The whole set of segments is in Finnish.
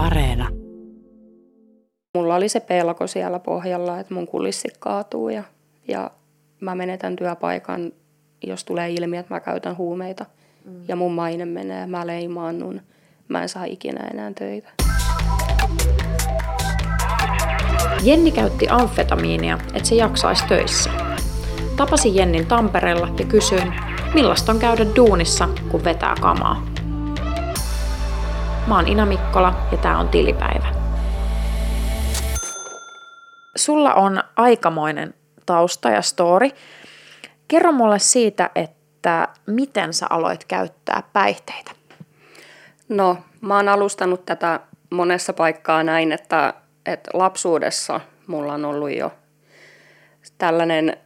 Areena. Mulla oli se pelko siellä pohjalla, että mun kulissi kaatuu ja, ja mä menetän työpaikan, jos tulee ilmi, että mä käytän huumeita. Mm. Ja mun maine menee, mä leimaannun, mä en saa ikinä enää töitä. Jenni käytti amfetamiinia, että se jaksaisi töissä. Tapasin Jennin Tampereella ja kysyin, millaista on käydä duunissa, kun vetää kamaa. Mä oon Ina Mikkola ja tää on Tilipäivä. Sulla on aikamoinen tausta ja story. Kerro mulle siitä, että miten sä aloit käyttää päihteitä? No, mä oon alustanut tätä monessa paikkaa näin, että, että lapsuudessa mulla on ollut jo tällainen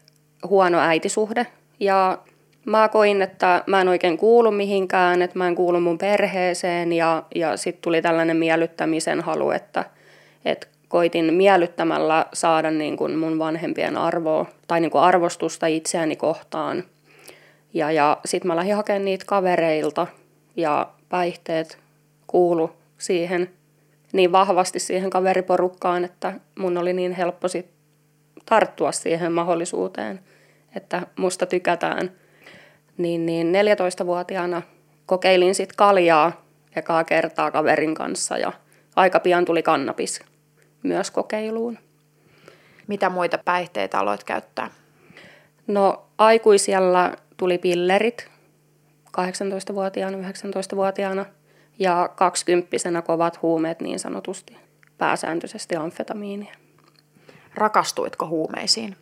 huono äitisuhde. Ja mä koin, että mä en oikein kuulu mihinkään, että mä en kuulu mun perheeseen ja, ja sitten tuli tällainen miellyttämisen halu, että, että koitin miellyttämällä saada niin kuin mun vanhempien arvoa tai niin kuin arvostusta itseäni kohtaan. Ja, ja sitten mä lähdin hakemaan niitä kavereilta ja päihteet kuulu siihen niin vahvasti siihen kaveriporukkaan, että mun oli niin helppo sit tarttua siihen mahdollisuuteen, että musta tykätään. Niin, niin 14-vuotiaana kokeilin sitten kaljaa ekaa kertaa kaverin kanssa ja aika pian tuli kannabis myös kokeiluun. Mitä muita päihteitä aloit käyttää? No aikuisella tuli pillerit 18-vuotiaana, 19-vuotiaana ja 20 kovat huumeet niin sanotusti, pääsääntöisesti amfetamiinia. Rakastuitko huumeisiin?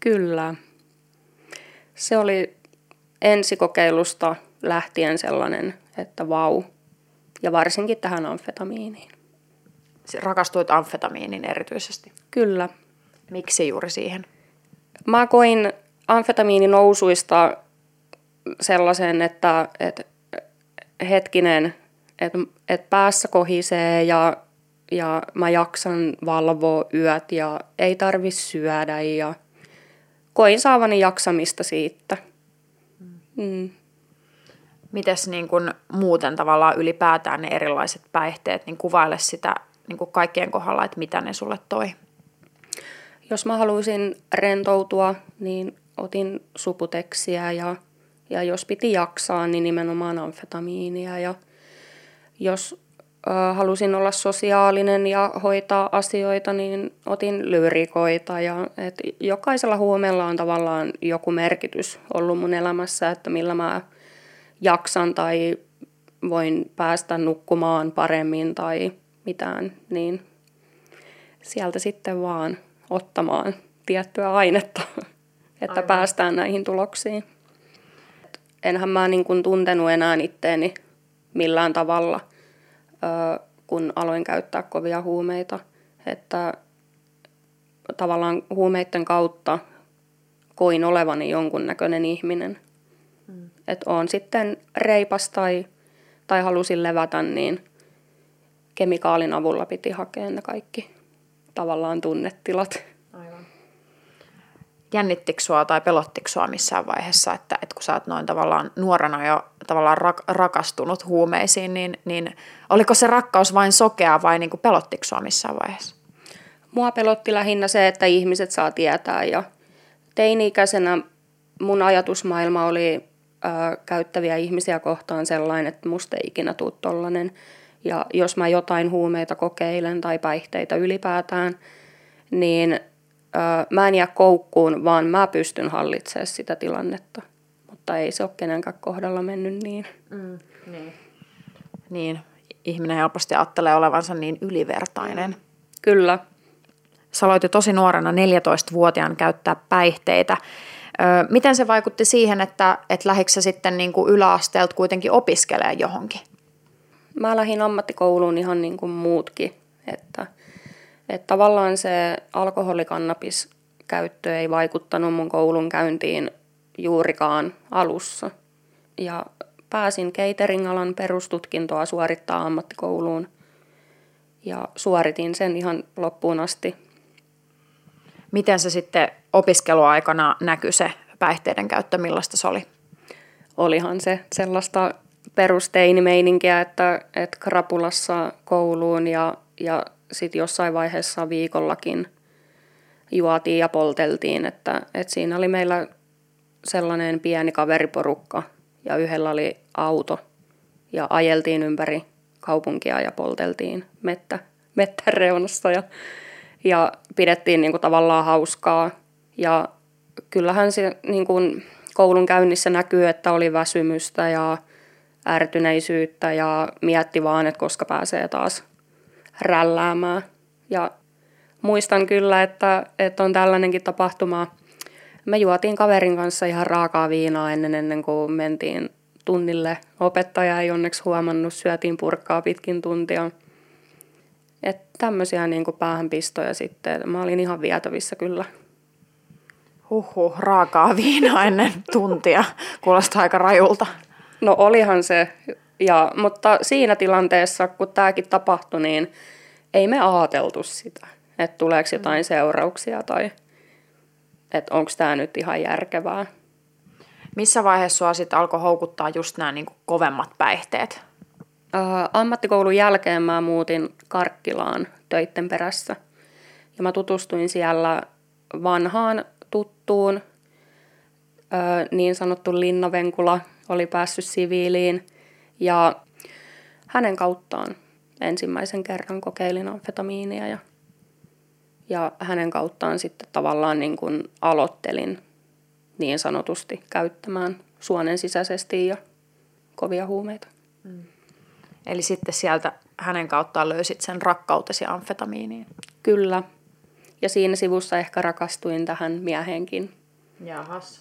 Kyllä. Se oli ensikokeilusta lähtien sellainen, että vau. Ja varsinkin tähän amfetamiiniin. Rakastuit amfetamiinin erityisesti? Kyllä. Miksi juuri siihen? Mä koin amfetamiinin nousuista sellaisen, että, että hetkinen, että, että päässä kohisee ja, ja mä jaksan valvoa yöt ja ei tarvi syödä ja koin saavani jaksamista siitä. Mm. Mites niin kun muuten tavallaan ylipäätään ne erilaiset päihteet, niin kuvaile sitä niin kuin kaikkien kohdalla, että mitä ne sulle toi? Jos mä haluaisin rentoutua, niin otin suputeksia ja, ja jos piti jaksaa, niin nimenomaan amfetamiinia. Ja jos halusin olla sosiaalinen ja hoitaa asioita, niin otin lyrikoita. Ja, et jokaisella huumeella on tavallaan joku merkitys ollut mun elämässä, että millä mä jaksan tai voin päästä nukkumaan paremmin tai mitään, niin sieltä sitten vaan ottamaan tiettyä ainetta, että Aivan. päästään näihin tuloksiin. Enhän mä niin kuin tuntenut enää itteeni millään tavalla, kun aloin käyttää kovia huumeita. Että tavallaan huumeiden kautta koin olevani jonkunnäköinen ihminen. Mm. Että on sitten reipas tai, tai halusin levätä, niin kemikaalin avulla piti hakea ne kaikki tavallaan tunnetilat. Jännittikö sua tai pelottiko sua missään vaiheessa, että, että kun sä oot noin tavallaan nuorena jo tavallaan rak, rakastunut huumeisiin, niin, niin oliko se rakkaus vain sokea vai niin kuin pelottiko sua missään vaiheessa? Mua pelotti lähinnä se, että ihmiset saa tietää ja teini-ikäisenä mun ajatusmaailma oli ö, käyttäviä ihmisiä kohtaan sellainen, että musta ei ikinä tule ja jos mä jotain huumeita kokeilen tai päihteitä ylipäätään, niin mä en jää koukkuun, vaan mä pystyn hallitsemaan sitä tilannetta. Mutta ei se ole kenenkään kohdalla mennyt niin. Mm, niin. niin. Ihminen helposti ajattelee olevansa niin ylivertainen. Kyllä. Sä aloit jo tosi nuorena 14-vuotiaan käyttää päihteitä. Miten se vaikutti siihen, että, että lähikö sitten niin kuin yläasteelta kuitenkin opiskelee johonkin? mä lähdin ammattikouluun ihan niin kuin muutkin, että, että tavallaan se alkoholikannabis käyttö ei vaikuttanut mun koulun käyntiin juurikaan alussa. Ja pääsin catering-alan perustutkintoa suorittaa ammattikouluun ja suoritin sen ihan loppuun asti. Miten se sitten opiskeluaikana näkyi se päihteiden käyttö, millaista se oli? Olihan se sellaista perusteinimeininkiä, että, että krapulassa kouluun ja, ja sitten jossain vaiheessa viikollakin juotiin ja polteltiin, että, että siinä oli meillä sellainen pieni kaveriporukka ja yhdellä oli auto ja ajeltiin ympäri kaupunkia ja polteltiin mettä, mettän reunassa ja, ja pidettiin niin kuin tavallaan hauskaa. Ja kyllähän se niin kuin koulun käynnissä näkyy, että oli väsymystä ja ärtyneisyyttä ja mietti vaan, että koska pääsee taas rälläämään. Ja muistan kyllä, että, että on tällainenkin tapahtuma. Me juotiin kaverin kanssa ihan raakaa viinaa ennen, ennen kuin mentiin tunnille. Opettaja ei onneksi huomannut, syötiin purkkaa pitkin tuntia. Että tämmöisiä niin kuin päähänpistoja sitten. Mä olin ihan vietävissä kyllä. Huhhuh, raakaa viinaa ennen tuntia. Kuulostaa aika rajulta. No olihan se, ja, mutta siinä tilanteessa, kun tämäkin tapahtui, niin ei me ajateltu sitä, että tuleeko jotain seurauksia tai että onko tämä nyt ihan järkevää. Missä vaiheessa sua sitten alkoi houkuttaa just nämä niinku kovemmat päihteet? Ää, ammattikoulun jälkeen mä muutin Karkkilaan töitten perässä. Ja mä tutustuin siellä vanhaan tuttuun, ää, niin sanottu Linnavenkula oli päässyt siviiliin. Ja hänen kauttaan ensimmäisen kerran kokeilin amfetamiinia ja, ja hänen kauttaan sitten tavallaan niin kuin aloittelin niin sanotusti käyttämään suonen sisäisesti ja kovia huumeita. Mm. Eli sitten sieltä hänen kauttaan löysit sen rakkautesi amfetamiiniin. Kyllä. Ja siinä sivussa ehkä rakastuin tähän mieheenkin. Jahas.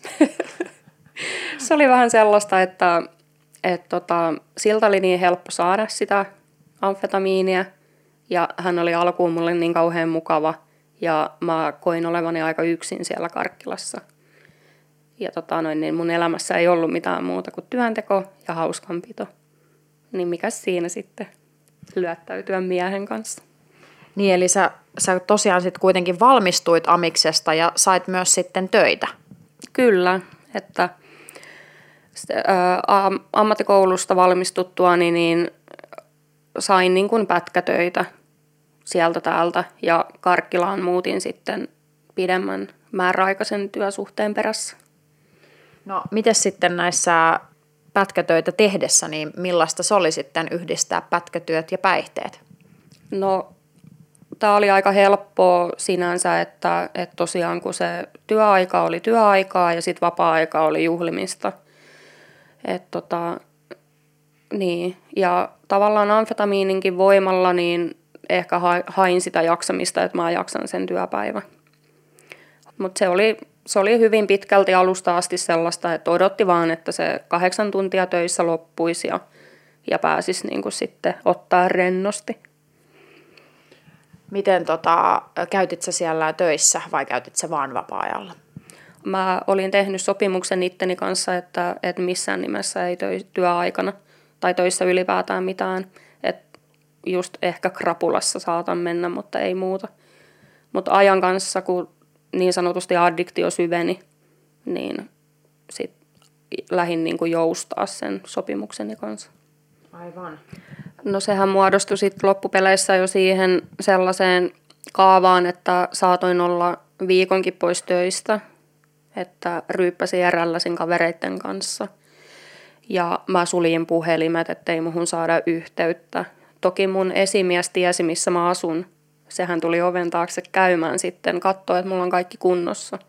Se oli vähän sellaista, että, että tota, siltä oli niin helppo saada sitä amfetamiinia. Ja hän oli alkuun mulle niin kauhean mukava. Ja mä koin olevani aika yksin siellä Karkkilassa – ja tota noin, niin mun elämässä ei ollut mitään muuta kuin työnteko ja hauskanpito. Niin mikä siinä sitten lyöttäytyä miehen kanssa. Niin, eli sä, sä tosiaan sitten kuitenkin valmistuit Amiksesta ja sait myös sitten töitä. Kyllä, että ammattikoulusta valmistuttua niin, niin sain niin kuin pätkätöitä sieltä täältä ja Karkkilaan muutin sitten pidemmän määräaikaisen työsuhteen perässä. No, miten sitten näissä pätkätöitä tehdessä, niin millaista se oli sitten yhdistää pätkätyöt ja päihteet? No, tämä oli aika helppoa sinänsä, että, että tosiaan kun se työaika oli työaikaa ja sitten vapaa-aika oli juhlimista. Et tota, niin. Ja tavallaan amfetamiininkin voimalla niin ehkä hain sitä jaksamista, että mä jaksan sen työpäivän. Mutta se oli se oli hyvin pitkälti alusta asti sellaista, että odotti vaan, että se kahdeksan tuntia töissä loppuisi ja, ja pääsisi niin kuin sitten ottaa rennosti. Miten tota, käytit sä siellä töissä vai käytit sä vaan vapaa-ajalla? Mä olin tehnyt sopimuksen itteni kanssa, että, että missään nimessä ei töi, työaikana tai töissä ylipäätään mitään. Että just ehkä krapulassa saatan mennä, mutta ei muuta. Mutta ajan kanssa, kun niin sanotusti addiktio syveni, niin sit lähin niin kuin joustaa sen sopimukseni kanssa. Aivan. No sehän muodostui sitten loppupeleissä jo siihen sellaiseen kaavaan, että saatoin olla viikonkin pois töistä, että ryyppäsin ja rälläsin kavereiden kanssa. Ja mä suljin puhelimet, ettei muhun saada yhteyttä. Toki mun esimies tiesi, missä mä asun, sehän tuli oven taakse käymään sitten, katsoi, että mulla on kaikki kunnossa.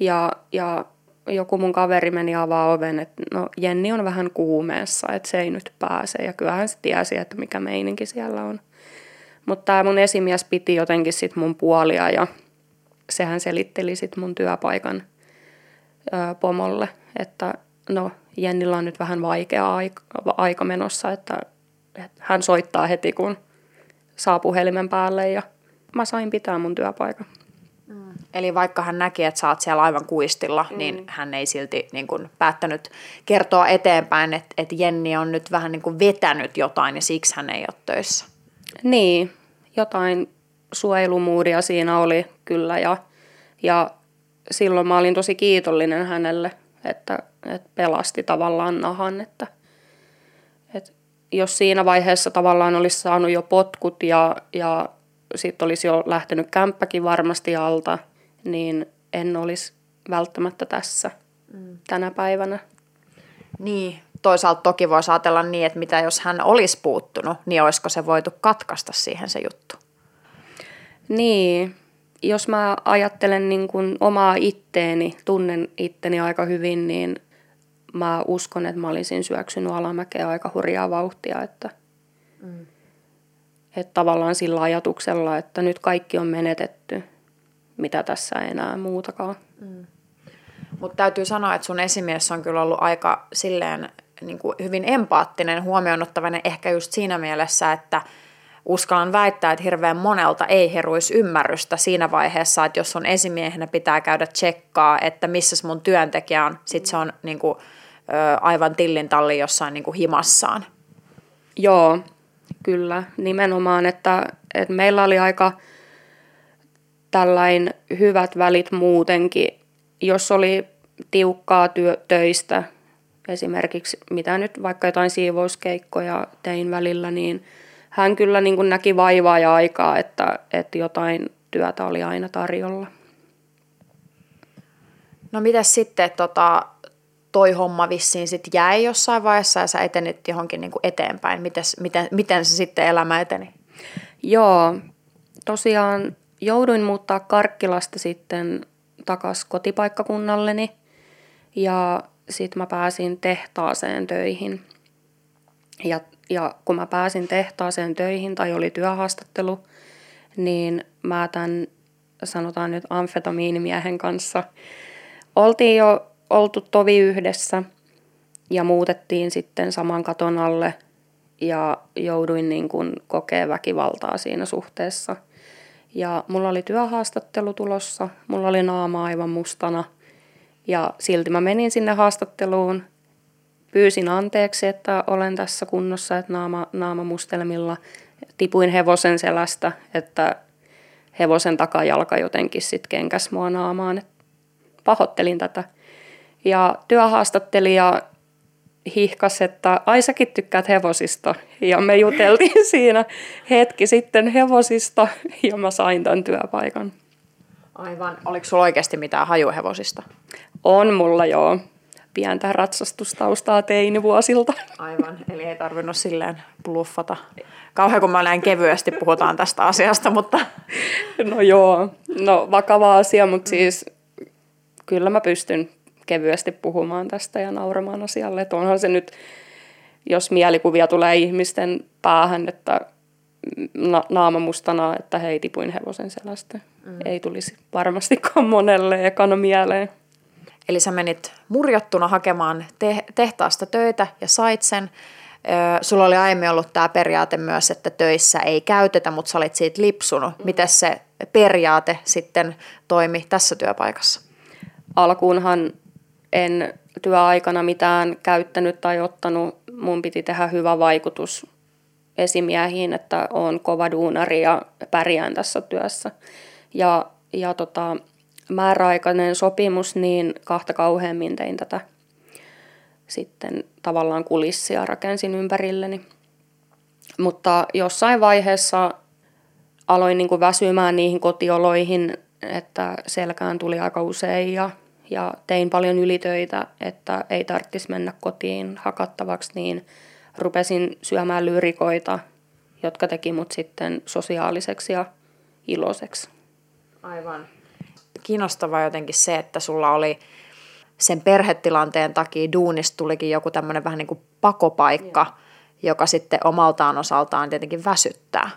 Ja, ja joku mun kaveri meni avaa oven, että no Jenni on vähän kuumeessa, että se ei nyt pääse. Ja kyllähän se tiesi, että mikä meininki siellä on. Mutta tämä mun esimies piti jotenkin sit mun puolia ja sehän selitteli sit mun työpaikan ö, pomolle, että no Jennillä on nyt vähän vaikea aika, aika menossa, että, että hän soittaa heti kun – saa puhelimen päälle ja mä sain pitää mun työpaikan. Mm. Eli vaikka hän näki, että sä oot siellä aivan kuistilla, mm. niin hän ei silti niin kuin, päättänyt kertoa eteenpäin, että, että Jenni on nyt vähän niin kuin vetänyt jotain ja siksi hän ei ole töissä. Niin, jotain suojelumuudia siinä oli kyllä ja, ja silloin mä olin tosi kiitollinen hänelle, että, että pelasti tavallaan nahan, että, Et jos siinä vaiheessa tavallaan olisi saanut jo potkut ja, ja sitten olisi jo lähtenyt kämppäkin varmasti alta, niin en olisi välttämättä tässä mm. tänä päivänä. Niin, toisaalta toki voisi ajatella niin, että mitä jos hän olisi puuttunut, niin olisiko se voitu katkaista siihen se juttu? Niin, jos mä ajattelen niin kuin omaa itteeni, tunnen itteni aika hyvin, niin mä uskon, että mä olisin syöksynyt alamäkeä aika hurjaa vauhtia, että, mm. että tavallaan sillä ajatuksella, että nyt kaikki on menetetty, mitä tässä ei enää muutakaan. Mm. Mutta täytyy sanoa, että sun esimies on kyllä ollut aika silleen niin kuin hyvin empaattinen, huomioon ottavainen ehkä just siinä mielessä, että uskallan väittää, että hirveän monelta ei heruisi ymmärrystä siinä vaiheessa, että jos on esimiehenä pitää käydä tsekkaa, että missä mun työntekijä on, sit se on niin kuin, aivan tillin talli jossain niin himassaan. Joo, kyllä, nimenomaan, että, että meillä oli aika tällain hyvät välit muutenkin. Jos oli tiukkaa työ, töistä, esimerkiksi mitä nyt vaikka jotain siivouskeikkoja tein välillä, niin hän kyllä niin kuin näki vaivaa ja aikaa, että, että jotain työtä oli aina tarjolla. No mitäs sitten, tota, toi homma vissiin sitten jäi jossain vaiheessa ja sä etenit johonkin niin kuin eteenpäin. Mites, miten, miten se sitten elämä eteni? Joo, tosiaan jouduin muuttaa Karkkilasta sitten takas kotipaikkakunnalleni ja sitten mä pääsin tehtaaseen töihin. Ja, ja kun mä pääsin tehtaaseen töihin tai oli työhaastattelu, niin mä tämän sanotaan nyt amfetamiinimiehen kanssa oltiin jo oltu tovi yhdessä ja muutettiin sitten saman katon alle ja jouduin niin kuin kokea väkivaltaa siinä suhteessa. Ja mulla oli työhaastattelu tulossa, mulla oli naama aivan mustana ja silti mä menin sinne haastatteluun, pyysin anteeksi, että olen tässä kunnossa, että naama, naama mustelmilla. Tipuin hevosen selästä, että hevosen takajalka jotenkin sitten kenkäs mua naamaan. Et pahoittelin tätä. Ja työhaastattelija hihkas, että ai säkin tykkäät hevosista. Ja me juteltiin siinä hetki sitten hevosista ja mä sain tämän työpaikan. Aivan. Oliko sulla oikeasti mitään hajuhevosista? On mulla joo. Pientä ratsastustaustaa teinivuosilta. Aivan, eli ei tarvinnut silleen bluffata. Kauhean kun mä näin kevyesti puhutaan tästä asiasta, mutta... No joo, no vakava asia, mutta siis kyllä mä pystyn kevyesti puhumaan tästä ja nauramaan asialle. Että onhan se nyt, jos mielikuvia tulee ihmisten päähän, että na- naama mustana, että hei, tipuin hevosen selästä. Mm. Ei tulisi varmastikaan monelle ekana mieleen. Eli sä menit murjottuna hakemaan te- tehtaasta töitä ja sait sen. Ö, sulla oli aiemmin ollut tämä periaate myös, että töissä ei käytetä, mutta sä olit siitä lipsunut. Mm. Miten se periaate sitten toimi tässä työpaikassa? Alkuunhan en työaikana mitään käyttänyt tai ottanut. Mun piti tehdä hyvä vaikutus esimiehiin, että on kova duunari ja pärjään tässä työssä. Ja, ja tota, määräaikainen sopimus, niin kahta kauheammin tein tätä sitten tavallaan kulissia rakensin ympärilleni. Mutta jossain vaiheessa aloin niin kuin väsymään niihin kotioloihin, että selkään tuli aika usein ja, ja tein paljon ylitöitä, että ei tarvitsisi mennä kotiin hakattavaksi, niin rupesin syömään lyrikoita, jotka teki mut sitten sosiaaliseksi ja iloiseksi. Aivan. Kiinnostavaa jotenkin se, että sulla oli sen perhetilanteen takia duunista tulikin joku tämmöinen vähän niin kuin pakopaikka, ja. joka sitten omaltaan osaltaan tietenkin väsyttää.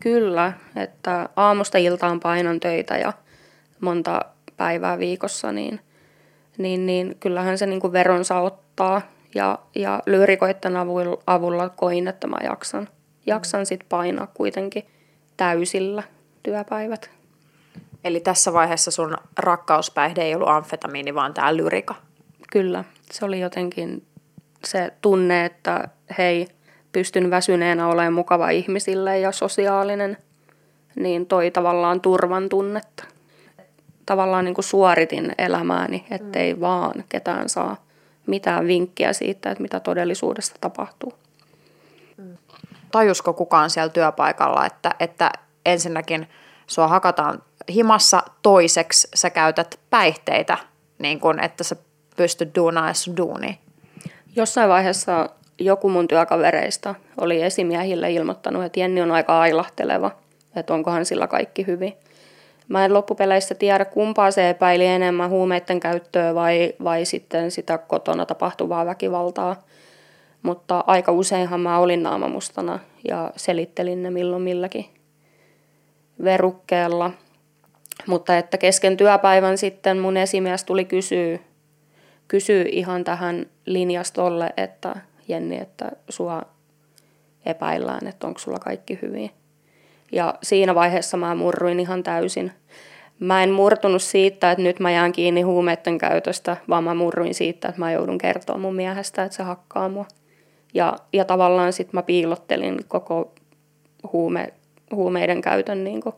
Kyllä, että aamusta iltaan painon töitä ja monta päivää viikossa, niin, niin, niin kyllähän se niin kuin veronsa ottaa. Ja, ja lyrikoitten avulla, avulla koin, että mä jaksan, jaksan sit painaa kuitenkin täysillä työpäivät. Eli tässä vaiheessa sun rakkauspäihde ei ollut amfetamiini, vaan tämä lyrika. Kyllä, se oli jotenkin se tunne, että hei, pystyn väsyneenä olemaan mukava ihmisille ja sosiaalinen, niin toi tavallaan turvan tunnetta. Tavallaan niin kuin suoritin elämääni, ettei mm. vaan ketään saa mitään vinkkiä siitä, että mitä todellisuudessa tapahtuu. Tajusko kukaan siellä työpaikalla, että, että ensinnäkin sua hakataan himassa, toiseksi sä käytät päihteitä, niin kun, että sä pystyt duunaamaan sun duuni? Jossain vaiheessa joku mun työkavereista oli esimiehille ilmoittanut, että Jenni on aika ailahteleva, että onkohan sillä kaikki hyvin. Mä en loppupeleissä tiedä, kumpaa se epäili enemmän huumeiden käyttöä vai, vai sitten sitä kotona tapahtuvaa väkivaltaa. Mutta aika useinhan mä olin naamamustana ja selittelin ne milloin milläkin verukkeella. Mutta että kesken työpäivän sitten mun esimies tuli kysyä, kysyä ihan tähän linjastolle, että Jenni, että sua epäillään, että onko sulla kaikki hyvin. Ja siinä vaiheessa mä murruin ihan täysin. Mä en murtunut siitä, että nyt mä jään kiinni huumeiden käytöstä, vaan mä murruin siitä, että mä joudun kertoa mun miehestä, että se hakkaa mua. Ja, ja tavallaan sitten mä piilottelin koko huume, huumeiden käytön niin kuin,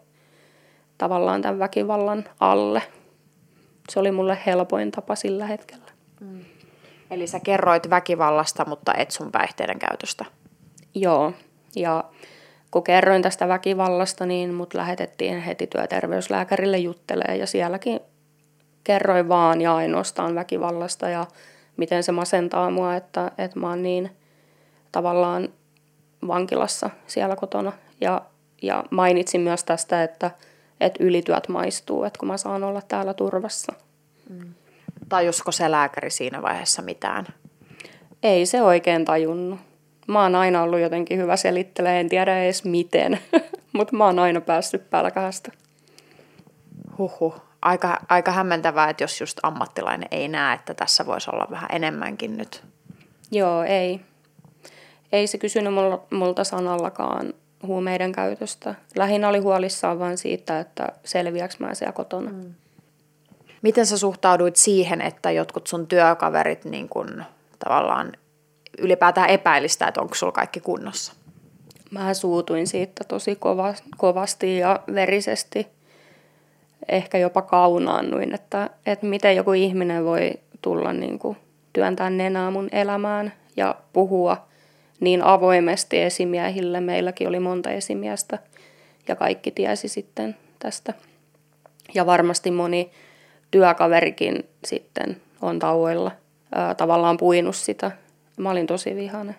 tavallaan tämän väkivallan alle. Se oli mulle helpoin tapa sillä hetkellä. Mm. Eli sä kerroit väkivallasta, mutta et sun päihteiden käytöstä. Joo, ja kun kerroin tästä väkivallasta, niin mut lähetettiin heti työterveyslääkärille juttelee ja sielläkin kerroin vaan ja ainoastaan väkivallasta ja miten se masentaa mua, että, että mä oon niin tavallaan vankilassa siellä kotona. Ja, ja mainitsin myös tästä, että, että ylityöt maistuu, että kun mä saan olla täällä turvassa. Mm. Tajusko se lääkäri siinä vaiheessa mitään? Ei se oikein tajunnut. Mä oon aina ollut jotenkin hyvä selittelee, en tiedä edes miten, mutta mä oon aina päässyt pälkähästä. Huhhuh. Aika, aika hämmentävää, että jos just ammattilainen ei näe, että tässä voisi olla vähän enemmänkin nyt. Joo, ei. Ei se kysynyt multa sanallakaan huumeiden käytöstä. Lähinnä oli huolissaan vain siitä, että selviäks mä siellä kotona. Mm. Miten sä suhtauduit siihen, että jotkut sun työkaverit niin kun, tavallaan ylipäätään epäilistä, että onko sulla kaikki kunnossa? Mä suutuin siitä tosi kova, kovasti ja verisesti. Ehkä jopa kaunaannuin, että, että miten joku ihminen voi tulla niin kuin, työntää nenää mun elämään ja puhua niin avoimesti esimiehille. Meilläkin oli monta esimiestä ja kaikki tiesi sitten tästä. Ja varmasti moni työkaverikin sitten on tauoilla ää, tavallaan puinut sitä. Mä olin tosi vihane.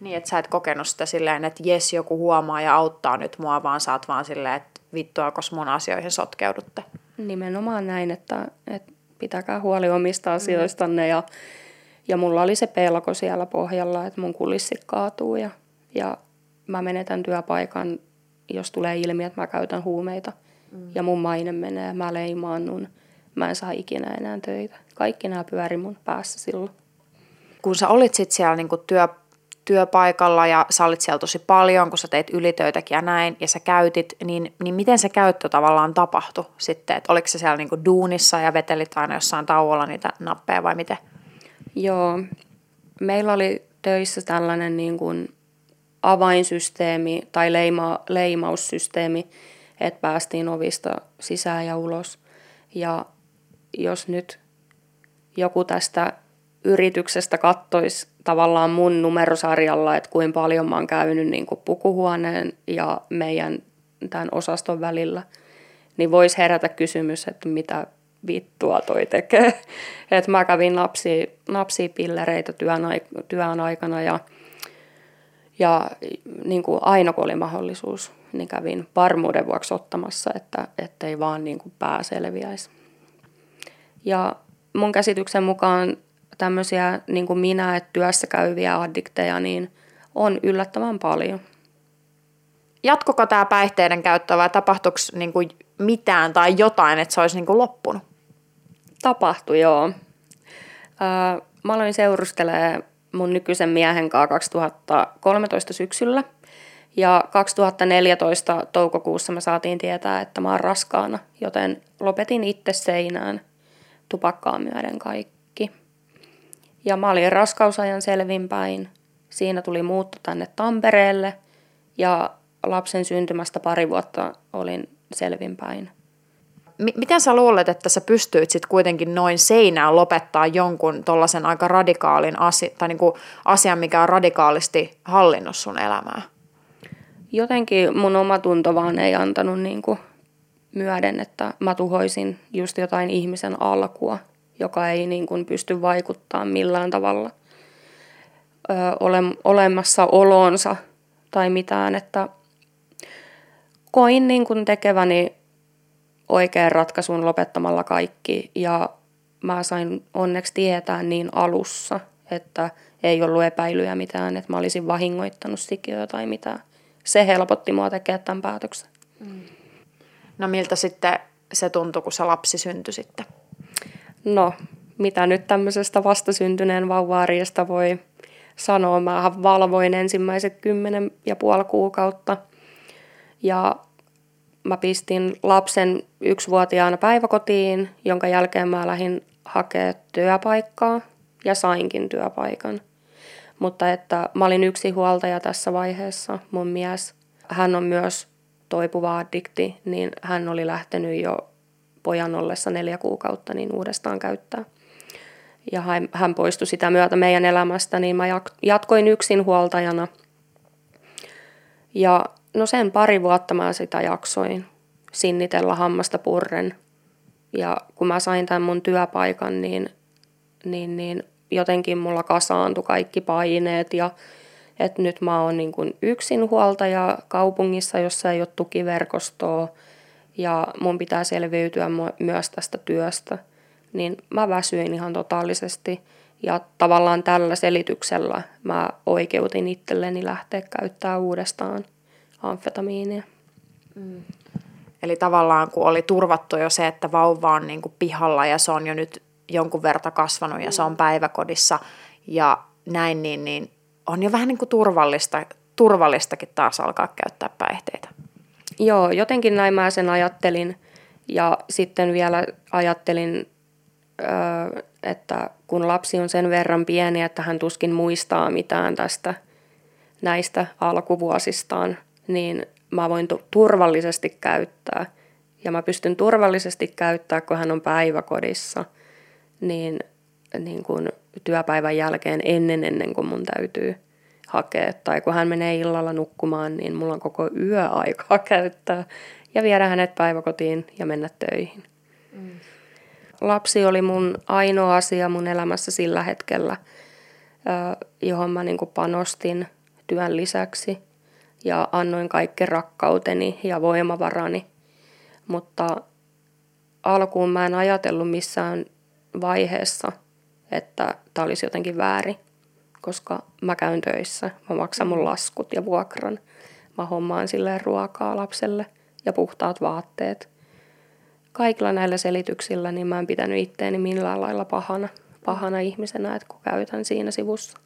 Niin, että sä et kokenut sitä silleen, että jes, joku huomaa ja auttaa nyt mua, vaan sä oot vaan silleen, että vittua, koska mun asioihin sotkeudutte. Nimenomaan näin, että, että pitäkää huoli omista asioistanne mm. Ja, mulla oli se pelko siellä pohjalla, että mun kulissi kaatuu ja, ja mä menetän työpaikan, jos tulee ilmi, että mä käytän huumeita mm. ja mun maine menee, mä leimaannun – mä en saa ikinä enää töitä. Kaikki nämä pyöri mun päässä silloin. Kun sä olit sit siellä niinku työ, työpaikalla ja sä olit siellä tosi paljon, kun sä teit ylitöitäkin ja näin, ja sä käytit, niin, niin miten se käyttö tavallaan tapahtui sitten? Et oliko se siellä niinku duunissa ja vetelit aina jossain tauolla niitä nappeja vai miten? Joo, meillä oli töissä tällainen niin kuin avainsysteemi tai leima, leimaussysteemi, että päästiin ovista sisään ja ulos. Ja jos nyt joku tästä yrityksestä kattoisi tavallaan mun numerosarjalla, että kuinka paljon mä oon käynyt niin kuin pukuhuoneen ja meidän tämän osaston välillä, niin voisi herätä kysymys, että mitä vittua toi tekee. että mä kävin napsi, napsipillereitä työn, työn aikana ja, ja niin kuin aina kun oli mahdollisuus, niin kävin varmuuden vuoksi ottamassa, että ettei vaan niin kuin pää selviäisi. Ja mun käsityksen mukaan tämmöisiä niin kuin minä, että työssä käyviä addikteja, niin on yllättävän paljon. Jatkuko tämä päihteiden käyttö vai tapahtuiko niin kuin mitään tai jotain, että se olisi niin kuin loppunut? Tapahtui, joo. mä aloin seurustelemaan mun nykyisen miehen kanssa 2013 syksyllä. Ja 2014 toukokuussa me saatiin tietää, että mä oon raskaana, joten lopetin itse seinään – tupakkaa myöden kaikki. Ja mä olin raskausajan selvinpäin. Siinä tuli muutto tänne Tampereelle ja lapsen syntymästä pari vuotta olin selvinpäin. Miten sä luulet, että sä pystyit sitten kuitenkin noin seinään lopettaa jonkun tollaisen aika radikaalin asi- tai niinku asian, mikä on radikaalisti hallinnut sun elämää? Jotenkin mun oma tunto vaan ei antanut niinku myöden, että mä tuhoisin just jotain ihmisen alkua, joka ei niin kuin pysty vaikuttaa millään tavalla ö, ole, olemassa olonsa tai mitään, että koin niin kuin tekeväni oikean ratkaisun lopettamalla kaikki ja mä sain onneksi tietää niin alussa, että ei ollut epäilyjä mitään, että mä olisin vahingoittanut sikiöä tai mitään. Se helpotti mua tekemään tämän päätöksen. Mm. No miltä sitten se tuntui, kun se lapsi syntyi sitten? No, mitä nyt tämmöisestä vastasyntyneen vauvaariesta voi sanoa. Mä valvoin ensimmäiset kymmenen ja puoli kuukautta. Ja mä pistin lapsen yksivuotiaana päiväkotiin, jonka jälkeen mä lähdin hakea työpaikkaa ja sainkin työpaikan. Mutta että mä olin yksi huoltaja tässä vaiheessa, mun mies. Hän on myös toipuva addikti, niin hän oli lähtenyt jo pojan ollessa neljä kuukautta niin uudestaan käyttää. Ja hän, poistui sitä myötä meidän elämästä, niin mä jatkoin yksin huoltajana. Ja no sen pari vuotta mä sitä jaksoin sinnitellä hammasta purren. Ja kun mä sain tämän mun työpaikan, niin, niin, niin jotenkin mulla kasaantui kaikki paineet ja että nyt mä oon niin kuin yksinhuoltaja kaupungissa, jossa ei ole tukiverkostoa ja mun pitää selviytyä myös tästä työstä. Niin mä väsyin ihan totaalisesti ja tavallaan tällä selityksellä mä oikeutin itselleni lähteä käyttämään uudestaan amfetamiinia. Mm. Eli tavallaan kun oli turvattu jo se, että vauva on niin kuin pihalla ja se on jo nyt jonkun verta kasvanut ja se on päiväkodissa ja näin, niin, niin on jo vähän niin kuin turvallista, turvallistakin taas alkaa käyttää päihteitä. Joo, jotenkin näin mä sen ajattelin. Ja sitten vielä ajattelin, että kun lapsi on sen verran pieni, että hän tuskin muistaa mitään tästä näistä alkuvuosistaan, niin mä voin turvallisesti käyttää. Ja mä pystyn turvallisesti käyttää, kun hän on päiväkodissa, niin, niin kun työpäivän jälkeen ennen ennen kuin mun täytyy hakea. Tai kun hän menee illalla nukkumaan, niin mulla on koko yö aikaa käyttää ja viedä hänet päiväkotiin ja mennä töihin. Mm. Lapsi oli mun ainoa asia mun elämässä sillä hetkellä, johon mä niin panostin työn lisäksi ja annoin kaikki rakkauteni ja voimavarani. Mutta alkuun mä en ajatellut missään vaiheessa – että tämä olisi jotenkin väärin, koska mä käyn töissä, mä maksan mun laskut ja vuokran, mä hommaan silleen ruokaa lapselle ja puhtaat vaatteet. Kaikilla näillä selityksillä niin mä en pitänyt itteeni millään lailla pahana, pahana ihmisenä, että kun käytän siinä sivussa.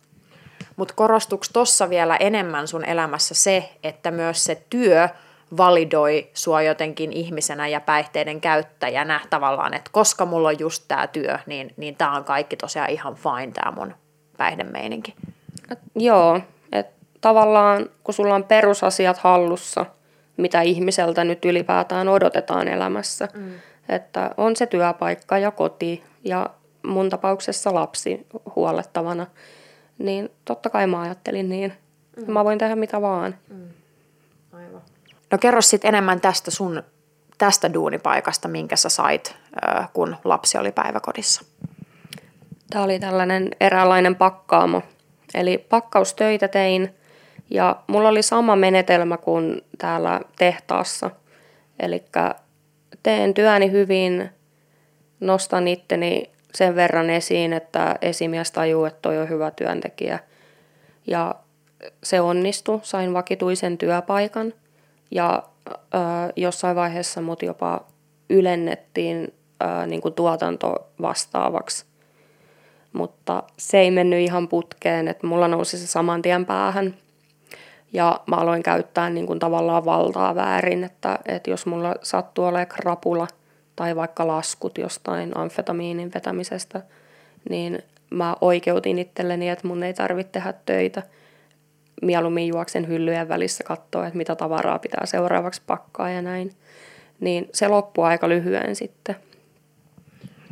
Mutta korostuuko tuossa vielä enemmän sun elämässä se, että myös se työ – validoi sua jotenkin ihmisenä ja päihteiden käyttäjänä tavallaan, että koska mulla on just tämä työ, niin, niin tämä on kaikki tosiaan ihan fine tämä mun päihdemeininki. Joo, että tavallaan kun sulla on perusasiat hallussa, mitä ihmiseltä nyt ylipäätään odotetaan elämässä, mm. että on se työpaikka ja koti ja mun tapauksessa lapsi huolettavana, niin totta kai mä ajattelin niin. Mm. Mä voin tehdä mitä vaan. Mm. Aivan. No kerro sitten enemmän tästä sun tästä duunipaikasta, minkä sä sait, kun lapsi oli päiväkodissa. Tämä oli tällainen eräänlainen pakkaamo. Eli pakkaustöitä tein ja mulla oli sama menetelmä kuin täällä tehtaassa. Eli teen työni hyvin, nostan itteni sen verran esiin, että esimies tajuu, että toi on hyvä työntekijä. Ja se onnistui, sain vakituisen työpaikan – ja ö, jossain vaiheessa mut jopa ylennettiin ö, niin kuin tuotanto vastaavaksi. Mutta se ei mennyt ihan putkeen, että mulla nousi se saman tien päähän. Ja mä aloin käyttää niin kuin tavallaan valtaa väärin, että, että jos mulla sattuu olemaan krapula tai vaikka laskut jostain amfetamiinin vetämisestä, niin mä oikeutin itselleni, että mun ei tarvitse tehdä töitä – mieluummin juoksen hyllyjen välissä katsoa, että mitä tavaraa pitää seuraavaksi pakkaa ja näin. niin se loppui aika lyhyen sitten.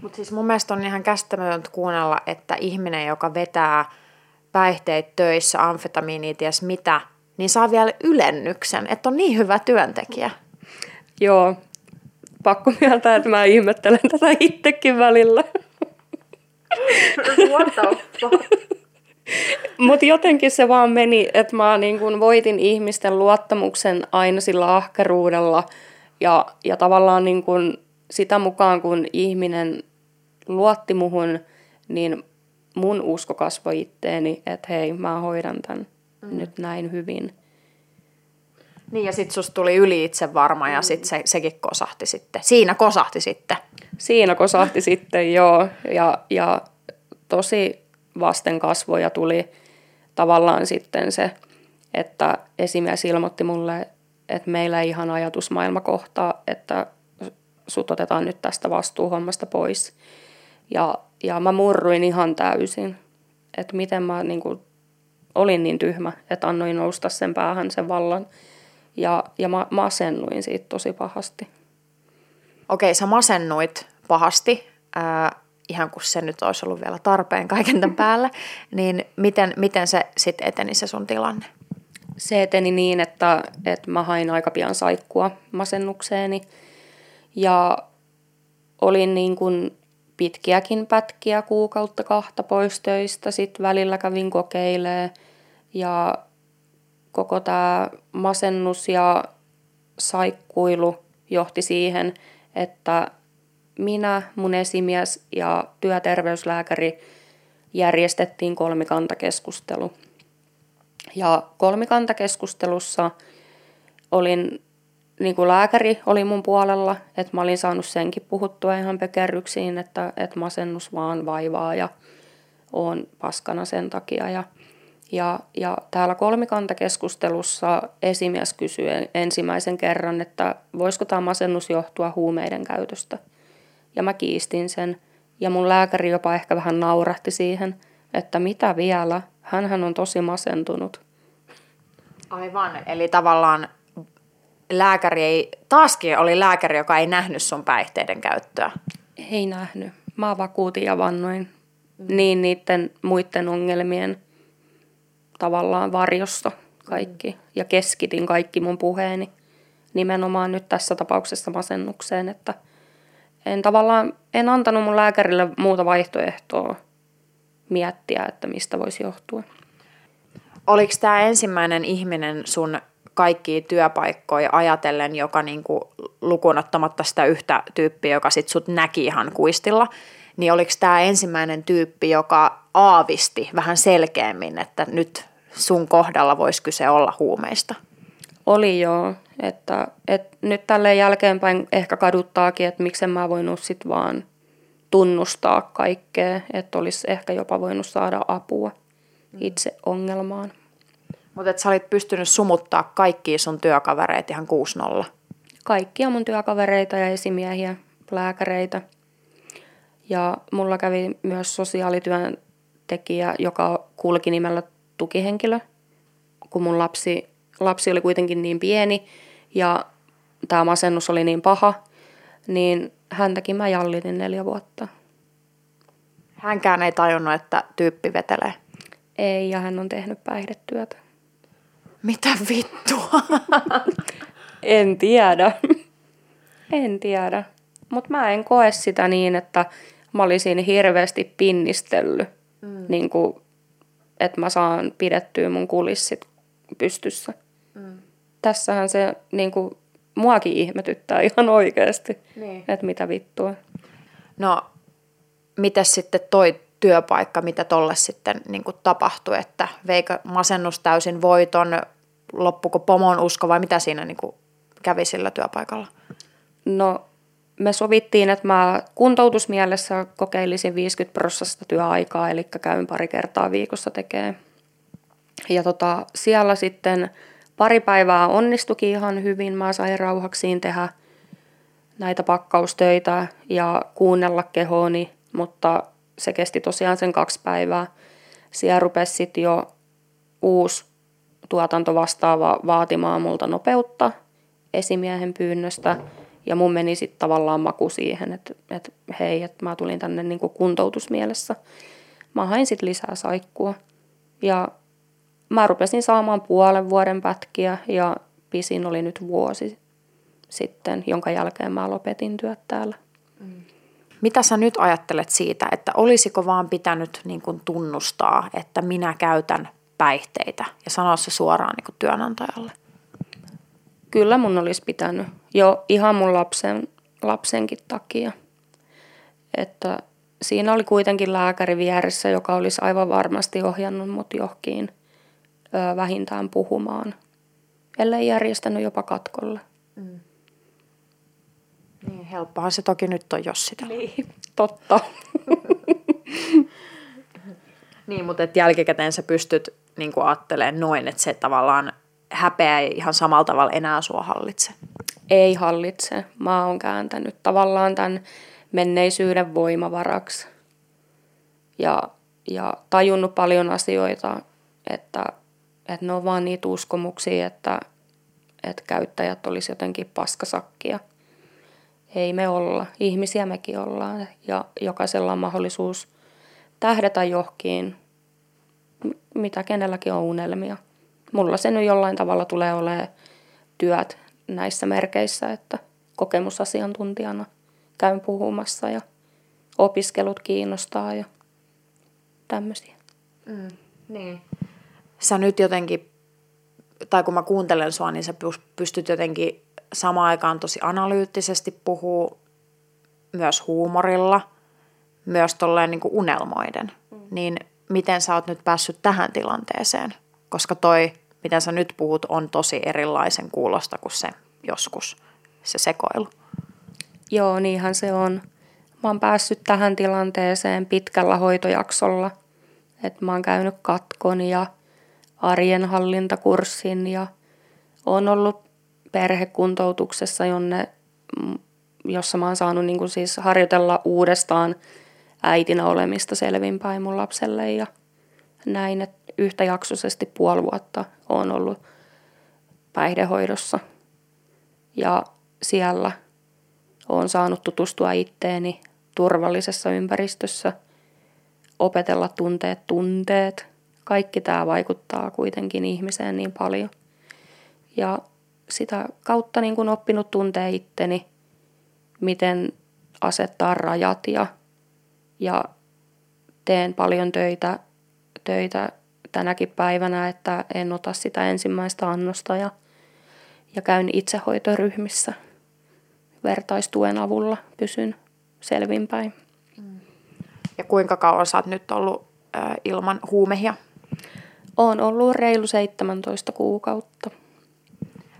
Mutta siis mun mielestä on ihan käsittämätöntä kuunnella, että ihminen, joka vetää päihteet töissä, amfetamiinia, ties mitä, niin saa vielä ylennyksen, että on niin hyvä työntekijä. Joo, pakko myöntää, että mä ihmettelen tätä itsekin välillä. What the fuck? Mutta jotenkin se vaan meni, että mä niin kun voitin ihmisten luottamuksen aina sillä ahkeruudella ja, ja tavallaan niin kun sitä mukaan, kun ihminen luotti muhun, niin mun usko kasvoi itteeni, että hei, mä hoidan tämän mm. nyt näin hyvin. Niin ja sitten susta tuli yli itse varma ja sitten se, sekin kosahti sitten. Siinä kosahti sitten. Siinä kosahti sitten, joo. Ja, ja tosi vasten kasvoja tuli tavallaan sitten se, että esimies ilmoitti mulle, että meillä ei ihan ajatusmaailma kohtaa, että sut otetaan nyt tästä vastuuhommasta pois. Ja, ja mä murruin ihan täysin, että miten mä niin kuin, olin niin tyhmä, että annoin nousta sen päähän sen vallan. Ja, ja mä masennuin siitä tosi pahasti. Okei, sä masennuit pahasti, äh, ihan kun se nyt olisi ollut vielä tarpeen kaiken tämän päälle, niin miten, miten se sitten eteni se sun tilanne? Se eteni niin, että, että mä hain aika pian saikkua masennukseeni ja olin niin kuin pitkiäkin pätkiä kuukautta kahta pois töistä, sitten välillä kävin kokeilee ja koko tämä masennus ja saikkuilu johti siihen, että minä, mun esimies ja työterveyslääkäri järjestettiin kolmikantakeskustelu. Ja kolmikantakeskustelussa olin, niin kuin lääkäri oli mun puolella, että mä olin saanut senkin puhuttua ihan pekerryksiin, että, että masennus vaan vaivaa ja on paskana sen takia. Ja ja, ja täällä kolmikantakeskustelussa esimies kysyi ensimmäisen kerran, että voisiko tämä masennus johtua huumeiden käytöstä. Ja mä kiistin sen. Ja mun lääkäri jopa ehkä vähän naurahti siihen, että mitä vielä, hän on tosi masentunut. Aivan, eli tavallaan lääkäri ei, taaskin oli lääkäri, joka ei nähnyt sun päihteiden käyttöä. Ei nähnyt. Mä vakuutin ja vannoin mm. niin niiden muiden ongelmien tavallaan varjossa kaikki mm. ja keskitin kaikki mun puheeni nimenomaan nyt tässä tapauksessa masennukseen, että en tavallaan, en antanut mun lääkärille muuta vaihtoehtoa miettiä, että mistä voisi johtua. Oliko tämä ensimmäinen ihminen sun kaikki työpaikkoja ajatellen, joka niinku lukunottamatta sitä yhtä tyyppiä, joka sit sut näki ihan kuistilla, niin oliko tämä ensimmäinen tyyppi, joka aavisti vähän selkeämmin, että nyt sun kohdalla voisi kyse olla huumeista? Oli joo, että, että nyt tälle jälkeenpäin ehkä kaduttaakin, että miksen mä voinut sit vaan tunnustaa kaikkea, että olisi ehkä jopa voinut saada apua mm. itse ongelmaan. Mutta että sä olit pystynyt sumuttaa kaikki sun työkavereita ihan 6-0? Kaikkia mun työkavereita ja esimiehiä, lääkäreitä. Ja mulla kävi myös sosiaalityöntekijä, joka kulki nimellä tukihenkilö, kun mun lapsi, lapsi oli kuitenkin niin pieni ja tämä masennus oli niin paha, niin häntäkin mä jallitin neljä vuotta. Hänkään ei tajunnut, että tyyppi vetelee. Ei, ja hän on tehnyt päihdetyötä. Mitä vittua? en tiedä. en tiedä. Mutta mä en koe sitä niin, että mä olisin hirveästi pinnistellyt mm. niin kuin että mä saan pidettyä mun kulissit pystyssä. Mm. Tässähän se niin kuin, muakin ihmetyttää ihan oikeasti, niin. että mitä vittua. No, mitä sitten toi työpaikka, mitä tolle sitten niin kuin tapahtui, että veikö masennus täysin voiton, loppuko pomon usko vai mitä siinä niin kuin kävi sillä työpaikalla? No me sovittiin, että mä kuntoutusmielessä kokeilisin 50 prosenttia työaikaa, eli käyn pari kertaa viikossa tekee. Ja tota, siellä sitten pari päivää onnistukin ihan hyvin. Mä sain rauhaksiin tehdä näitä pakkaustöitä ja kuunnella kehooni, mutta se kesti tosiaan sen kaksi päivää. Siellä rupesi sitten jo uusi tuotanto vastaava vaatimaan multa nopeutta esimiehen pyynnöstä – ja mun meni sitten tavallaan maku siihen, että, että hei, että mä tulin tänne niin kuin kuntoutusmielessä. Mä hain sitten lisää saikkua ja mä rupesin saamaan puolen vuoden pätkiä ja pisin oli nyt vuosi sitten, jonka jälkeen mä lopetin työt täällä. Mm. Mitä sä nyt ajattelet siitä, että olisiko vaan pitänyt niin kuin tunnustaa, että minä käytän päihteitä ja sanoa se suoraan niin kuin työnantajalle? Kyllä mun olisi pitänyt jo ihan mun lapsen, lapsenkin takia. Että siinä oli kuitenkin lääkäri vieressä, joka olisi aivan varmasti ohjannut mut johonkin ö, vähintään puhumaan, ellei järjestänyt jopa katkolle. Mm. Niin, helppohan se toki nyt on, jos sitä. Niin, totta. niin, mutta et jälkikäteen sä pystyt niin ajattelemaan noin, että se tavallaan häpeä ei ihan samalla tavalla enää sua hallitse. Ei hallitse. Mä oon kääntänyt tavallaan tämän menneisyyden voimavaraksi. Ja, ja tajunnut paljon asioita, että, että ne on vaan niitä uskomuksia, että, että käyttäjät olisi jotenkin paskasakkia – ei me olla. Ihmisiä mekin ollaan ja jokaisella on mahdollisuus tähdätä johonkin, mitä kenelläkin on unelmia. Mulla se nyt jollain tavalla tulee olemaan työt näissä merkeissä, että kokemusasiantuntijana käyn puhumassa ja opiskelut kiinnostaa ja tämmöisiä. Mm, niin. Sä nyt jotenkin, tai kun mä kuuntelen sua, niin sä pystyt jotenkin samaan aikaan tosi analyyttisesti puhuu myös huumorilla, myös tolleen niin kuin unelmoiden. Mm. Niin miten sä oot nyt päässyt tähän tilanteeseen? Koska toi, miten sä nyt puhut, on tosi erilaisen kuulosta kuin se joskus, se sekoilu. Joo, niinhän se on. Mä oon päässyt tähän tilanteeseen pitkällä hoitojaksolla. Et mä oon käynyt katkon ja arjen hallintakurssin ja on ollut perhekuntoutuksessa, jonne, mm, jossa mä oon saanut niin siis harjoitella uudestaan äitinä olemista selvinpäin mun lapselle ja näin, että yhtäjaksoisesti puoli vuotta on ollut päihdehoidossa. Ja siellä olen saanut tutustua itteeni turvallisessa ympäristössä, opetella tunteet tunteet. Kaikki tämä vaikuttaa kuitenkin ihmiseen niin paljon. Ja sitä kautta niin kuin oppinut tuntee itteni, miten asettaa rajat ja, ja teen paljon töitä, töitä tänäkin päivänä, että en ota sitä ensimmäistä annosta ja, ja käyn itsehoitoryhmissä. Vertaistuen avulla pysyn selvinpäin. Ja kuinka kauan sä oot nyt ollut äh, ilman huumehia? Olen ollut reilu 17 kuukautta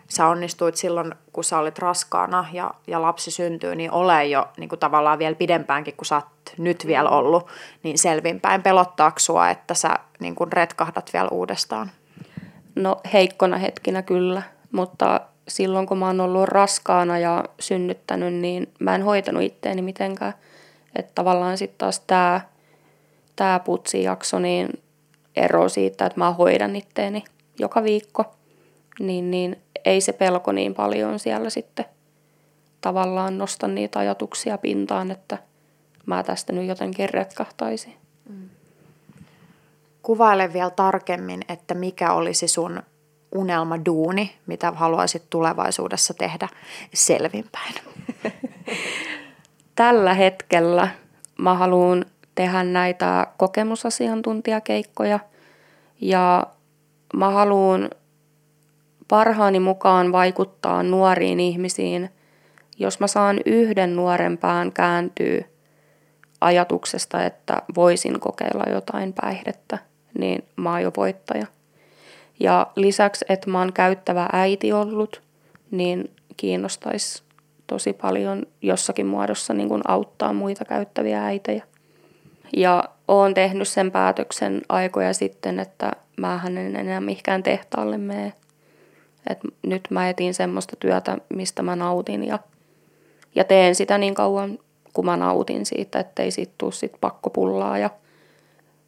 sä onnistuit silloin, kun sä olit raskaana ja, ja lapsi syntyy, niin ole jo niin kuin tavallaan vielä pidempäänkin, kun sä oot nyt vielä ollut, niin selvinpäin pelottaako sua, että sä niin kuin retkahdat vielä uudestaan? No heikkona hetkinä kyllä, mutta silloin kun mä oon ollut raskaana ja synnyttänyt, niin mä en hoitanut itteeni mitenkään. Että tavallaan sitten taas tämä tää putsijakso niin ero siitä, että mä hoidan itteeni joka viikko, niin, niin ei se pelko niin paljon siellä sitten tavallaan nosta niitä ajatuksia pintaan, että mä tästä nyt jotenkin retkahtaisin. Mm. Kuvaile vielä tarkemmin, että mikä olisi sun unelmaduuni, mitä haluaisit tulevaisuudessa tehdä selvinpäin. Tällä hetkellä mä haluan tehdä näitä kokemusasiantuntijakeikkoja ja mä haluan parhaani mukaan vaikuttaa nuoriin ihmisiin, jos mä saan yhden nuoren pään kääntyä ajatuksesta, että voisin kokeilla jotain päihdettä, niin mä oon jo voittaja. Ja lisäksi, että mä oon käyttävä äiti ollut, niin kiinnostaisi tosi paljon jossakin muodossa niin kuin auttaa muita käyttäviä äitejä. Ja oon tehnyt sen päätöksen aikoja sitten, että mä en enää mihinkään tehtaalle mene, et nyt mä etin semmoista työtä, mistä mä nautin ja, ja teen sitä niin kauan, kun mä nautin siitä, ettei siitä tule sit pakkopullaa ja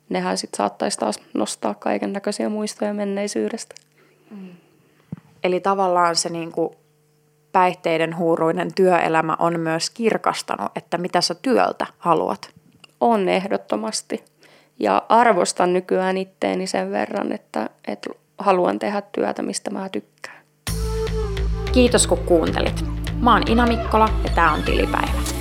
nehän sitten saattaisi taas nostaa kaiken näköisiä muistoja menneisyydestä. Mm. Eli tavallaan se niinku päihteiden huuruinen työelämä on myös kirkastanut, että mitä sä työltä haluat? On ehdottomasti. Ja arvostan nykyään itteeni sen verran, että, että haluan tehdä työtä, mistä mä tykkään. Kiitos kun kuuntelit. Mä oon Ina Mikkola ja tää on Tilipäivä.